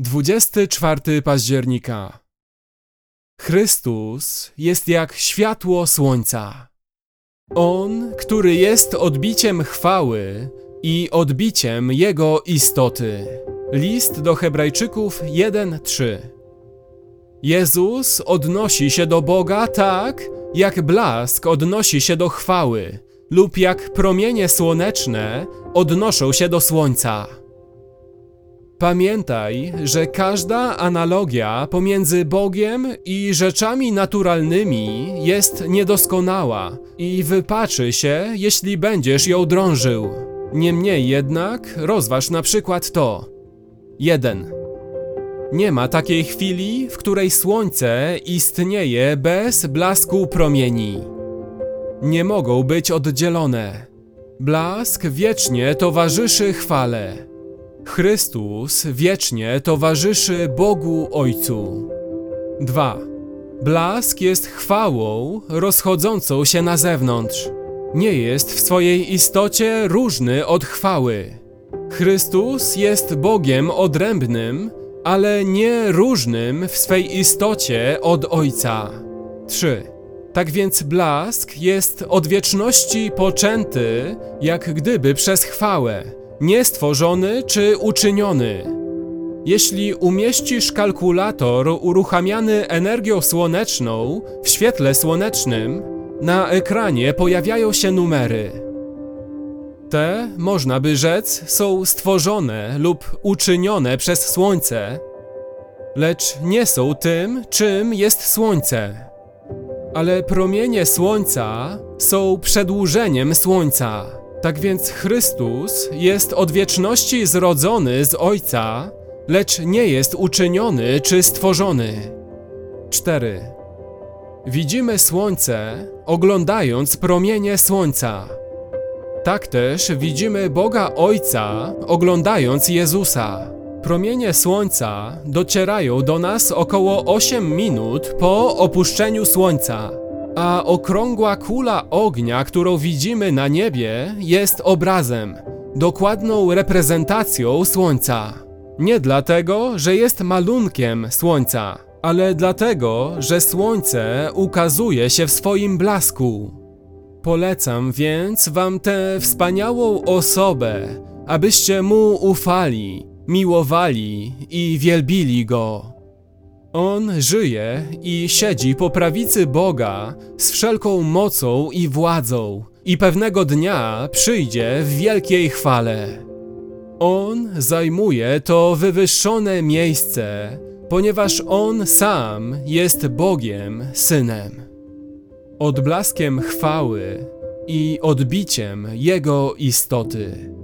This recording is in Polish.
24 października. Chrystus jest jak światło słońca. On, który jest odbiciem chwały i odbiciem Jego istoty. List do Hebrajczyków 1:3. Jezus odnosi się do Boga tak, jak blask odnosi się do chwały, lub jak promienie słoneczne odnoszą się do słońca. Pamiętaj, że każda analogia pomiędzy Bogiem i rzeczami naturalnymi jest niedoskonała i wypaczy się, jeśli będziesz ją drążył. Niemniej jednak rozważ na przykład to. 1. Nie ma takiej chwili, w której słońce istnieje bez blasku promieni. Nie mogą być oddzielone. Blask wiecznie towarzyszy chwale. Chrystus wiecznie towarzyszy Bogu Ojcu. 2. Blask jest chwałą rozchodzącą się na zewnątrz. Nie jest w swojej istocie różny od chwały. Chrystus jest Bogiem odrębnym, ale nie różnym w swej istocie od Ojca. 3. Tak więc blask jest od wieczności poczęty, jak gdyby przez chwałę niestworzony czy uczyniony. Jeśli umieścisz kalkulator uruchamiany energią słoneczną w świetle słonecznym, na ekranie pojawiają się numery. Te, można by rzec, są stworzone lub uczynione przez Słońce, lecz nie są tym, czym jest Słońce. Ale promienie Słońca są przedłużeniem Słońca. Tak więc Chrystus jest od wieczności zrodzony z Ojca, lecz nie jest uczyniony czy stworzony. 4. Widzimy Słońce, oglądając promienie Słońca. Tak też widzimy Boga Ojca, oglądając Jezusa. Promienie Słońca docierają do nas około 8 minut po opuszczeniu Słońca a okrągła kula ognia, którą widzimy na niebie, jest obrazem, dokładną reprezentacją Słońca. Nie dlatego, że jest malunkiem Słońca, ale dlatego, że Słońce ukazuje się w swoim blasku. Polecam więc Wam tę wspaniałą osobę, abyście mu ufali, miłowali i wielbili go. On żyje i siedzi po prawicy Boga z wszelką mocą i władzą, i pewnego dnia przyjdzie w wielkiej chwale. On zajmuje to wywyższone miejsce, ponieważ On sam jest Bogiem Synem. Odblaskiem chwały i odbiciem Jego istoty.